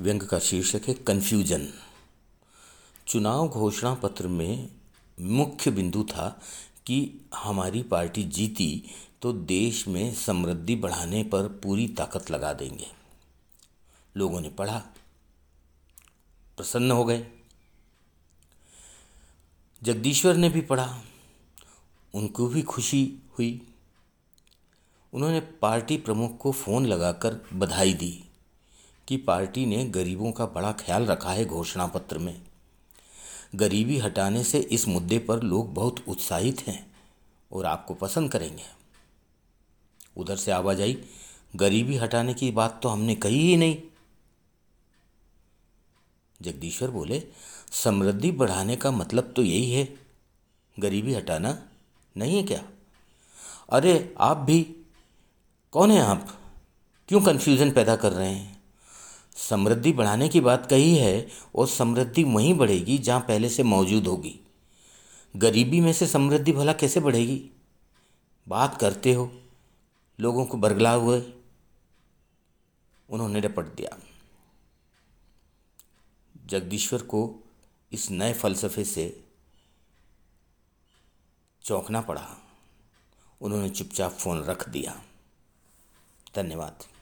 व्यंग का शीर्षक है कन्फ्यूज़न चुनाव घोषणा पत्र में मुख्य बिंदु था कि हमारी पार्टी जीती तो देश में समृद्धि बढ़ाने पर पूरी ताकत लगा देंगे। लोगों ने पढ़ा, प्रसन्न हो गए। जगदीश्वर ने भी पढ़ा, उनको भी खुशी हुई। उन्होंने पार्टी प्रमुख को फ़ोन लगाकर बधाई दी। कि पार्टी ने गरीबों का बड़ा ख्याल रखा है घोषणा पत्र में। गरीबी हटाने से इस मुद्दे पर लोग बहुत उत्साहित हैं और आपको पसंद करेंगे। उधर से आवाज़ आई गरीबी हटाने की बात तो हमने कही ही नहीं। जगदीश्वर बोले, समृद्धि बढ़ाने का मतलब तो यही है। गरीबी हटाना नहीं है क्या? अरे आप भी, कौन है आप? क्यों कन्फ्यूज़न पैदा कर रहे हैं? समृद्धि बढ़ाने की बात कही है और समृद्धि वहीं बढ़ेगी जहाँ पहले से मौजूद होगी। गरीबी में से समृद्धि भला कैसे बढ़ेगी? बात करते हो, लोगों को बरगला हुए। उन्होंने रपट दिया। जगदीश्वर को इस नए फलसफे से चौंकना पड़ा। उन्होंने चुपचाप फ़ोन रख दिया। धन्यवाद।